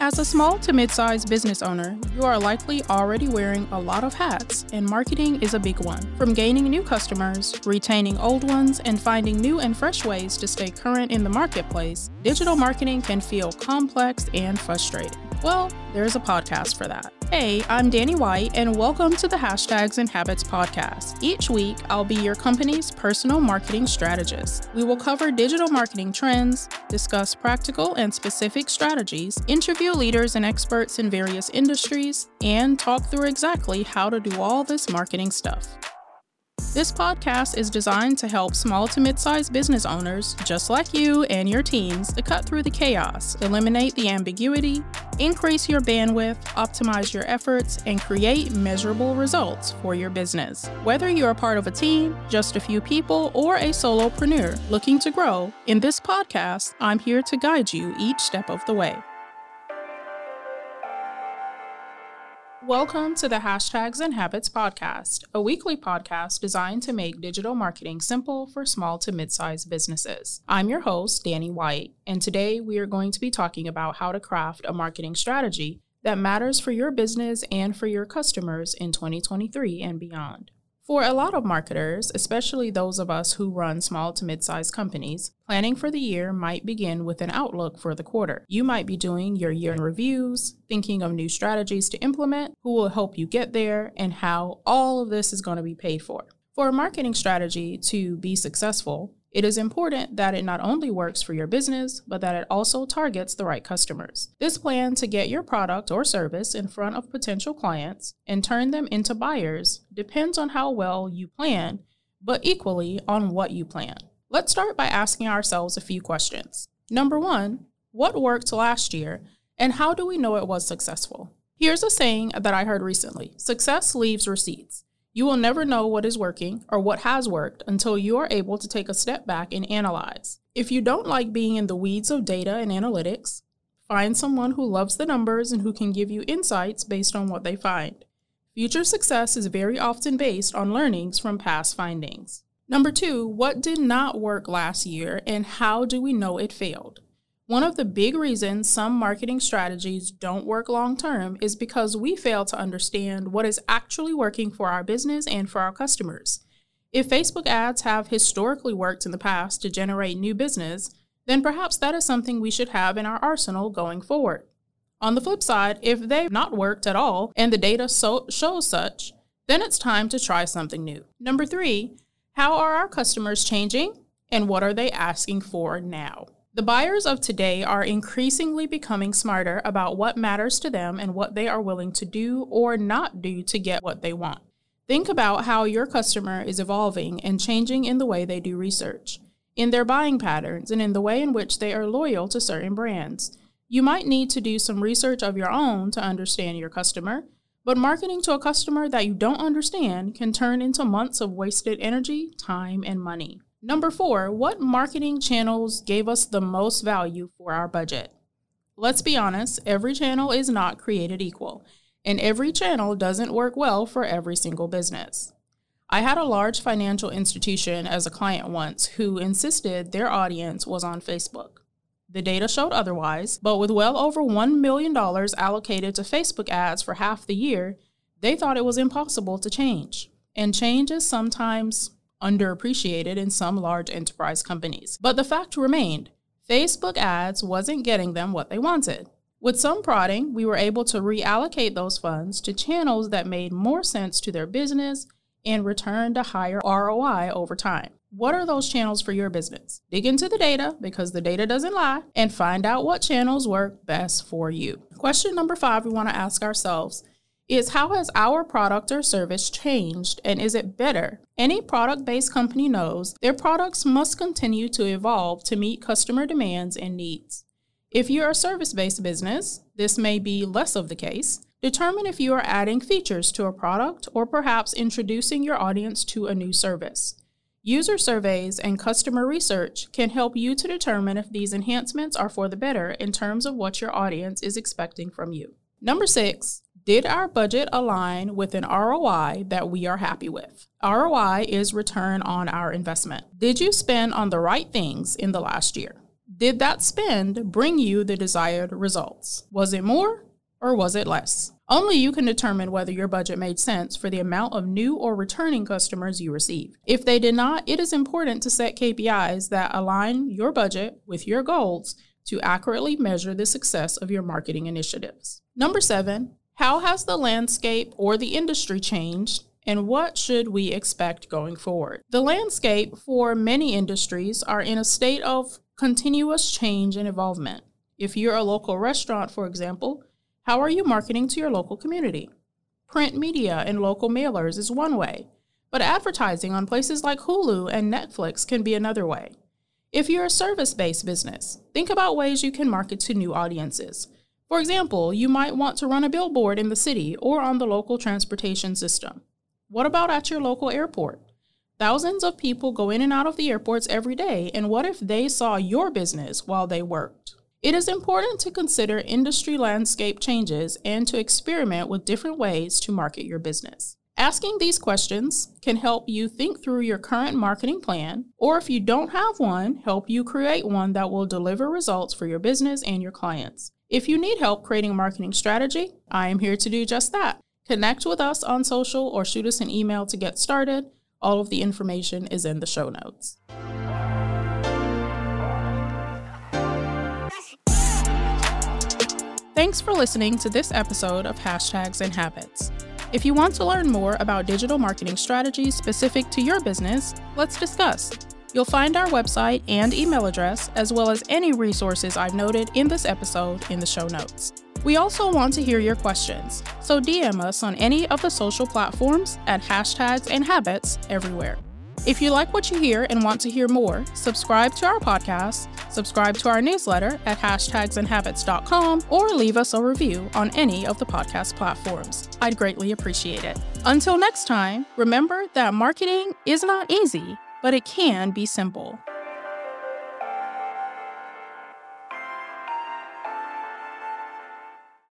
As a small to mid sized business owner, you are likely already wearing a lot of hats, and marketing is a big one. From gaining new customers, retaining old ones, and finding new and fresh ways to stay current in the marketplace, digital marketing can feel complex and frustrating. Well, there's a podcast for that. Hey, I'm Danni White, and welcome to the Hashtags and Habits podcast. Each week, I'll be your company's personal marketing strategist. We will cover digital marketing trends, discuss practical and specific strategies, interview leaders and experts in various industries, and talk through exactly how to do all this marketing stuff. This podcast is designed to help small to mid sized business owners, just like you and your teams, to cut through the chaos, eliminate the ambiguity, increase your bandwidth, optimize your efforts, and create measurable results for your business. Whether you're a part of a team, just a few people, or a solopreneur looking to grow, in this podcast, I'm here to guide you each step of the way. Welcome to the Hashtags and Habits podcast, a weekly podcast designed to make digital marketing simple for small to mid sized businesses. I'm your host, Danni White, and today we are going to be talking about how to craft a marketing strategy that matters for your business and for your customers in 2023 and beyond. For a lot of marketers, especially those of us who run small to mid sized companies, planning for the year might begin with an outlook for the quarter. You might be doing your year in reviews, thinking of new strategies to implement, who will help you get there, and how all of this is going to be paid for. For a marketing strategy to be successful, it is important that it not only works for your business, but that it also targets the right customers. This plan to get your product or service in front of potential clients and turn them into buyers depends on how well you plan, but equally on what you plan. Let's start by asking ourselves a few questions. Number one, what worked last year, and how do we know it was successful? Here's a saying that I heard recently success leaves receipts. You will never know what is working or what has worked until you are able to take a step back and analyze. If you don't like being in the weeds of data and analytics, find someone who loves the numbers and who can give you insights based on what they find. Future success is very often based on learnings from past findings. Number two, what did not work last year and how do we know it failed? One of the big reasons some marketing strategies don't work long term is because we fail to understand what is actually working for our business and for our customers. If Facebook ads have historically worked in the past to generate new business, then perhaps that is something we should have in our arsenal going forward. On the flip side, if they've not worked at all and the data so- shows such, then it's time to try something new. Number three, how are our customers changing and what are they asking for now? The buyers of today are increasingly becoming smarter about what matters to them and what they are willing to do or not do to get what they want. Think about how your customer is evolving and changing in the way they do research, in their buying patterns, and in the way in which they are loyal to certain brands. You might need to do some research of your own to understand your customer, but marketing to a customer that you don't understand can turn into months of wasted energy, time, and money. Number four, what marketing channels gave us the most value for our budget? Let's be honest, every channel is not created equal, and every channel doesn't work well for every single business. I had a large financial institution as a client once who insisted their audience was on Facebook. The data showed otherwise, but with well over $1 million allocated to Facebook ads for half the year, they thought it was impossible to change. And change is sometimes underappreciated in some large enterprise companies. But the fact remained Facebook ads wasn't getting them what they wanted. With some prodding, we were able to reallocate those funds to channels that made more sense to their business and returned a higher ROI over time. What are those channels for your business? Dig into the data because the data doesn't lie and find out what channels work best for you. Question number five we want to ask ourselves is how has our product or service changed and is it better? Any product based company knows their products must continue to evolve to meet customer demands and needs. If you're a service based business, this may be less of the case. Determine if you are adding features to a product or perhaps introducing your audience to a new service. User surveys and customer research can help you to determine if these enhancements are for the better in terms of what your audience is expecting from you. Number six, did our budget align with an ROI that we are happy with? ROI is return on our investment. Did you spend on the right things in the last year? Did that spend bring you the desired results? Was it more or was it less? Only you can determine whether your budget made sense for the amount of new or returning customers you received. If they did not, it is important to set KPIs that align your budget with your goals to accurately measure the success of your marketing initiatives. Number seven, how has the landscape or the industry changed and what should we expect going forward? The landscape for many industries are in a state of continuous change and involvement. If you're a local restaurant, for example, how are you marketing to your local community? Print media and local mailers is one way, but advertising on places like Hulu and Netflix can be another way. If you're a service based business, think about ways you can market to new audiences. For example, you might want to run a billboard in the city or on the local transportation system. What about at your local airport? Thousands of people go in and out of the airports every day, and what if they saw your business while they worked? It is important to consider industry landscape changes and to experiment with different ways to market your business. Asking these questions can help you think through your current marketing plan, or if you don't have one, help you create one that will deliver results for your business and your clients. If you need help creating a marketing strategy, I am here to do just that. Connect with us on social or shoot us an email to get started. All of the information is in the show notes. Thanks for listening to this episode of Hashtags and Habits. If you want to learn more about digital marketing strategies specific to your business, let's discuss. You'll find our website and email address, as well as any resources I've noted in this episode, in the show notes. We also want to hear your questions, so DM us on any of the social platforms at hashtags and habits everywhere. If you like what you hear and want to hear more, subscribe to our podcast, subscribe to our newsletter at hashtagsandhabits.com, or leave us a review on any of the podcast platforms. I'd greatly appreciate it. Until next time, remember that marketing is not easy, but it can be simple.